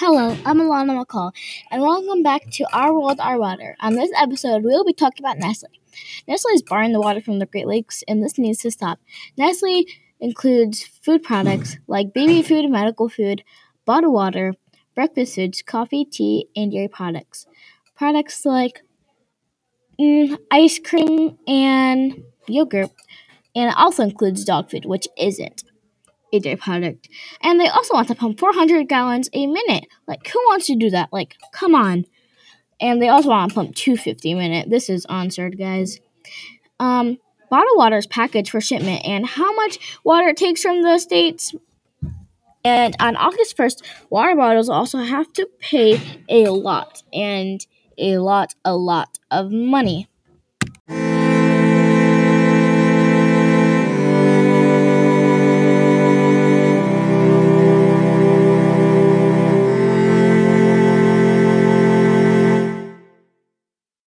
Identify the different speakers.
Speaker 1: Hello, I'm Alana McCall, and welcome back to Our World, Our Water. On this episode, we will be talking about Nestle. Nestle is barring the water from the Great Lakes, and this needs to stop. Nestle includes food products like baby food, medical food, bottled water, breakfast foods, coffee, tea, and dairy products. Products like mm, ice cream and yogurt, and it also includes dog food, which isn't a dairy product. And they also want to pump 400 gallons a minute. Like, who wants to do that? Like, come on. And they also want to pump 250 a minute. This is absurd, guys. Um, bottled water is packaged for shipment, and how much water it takes from the states. And on August 1st, water bottles also have to pay a lot, and a lot, a lot of money.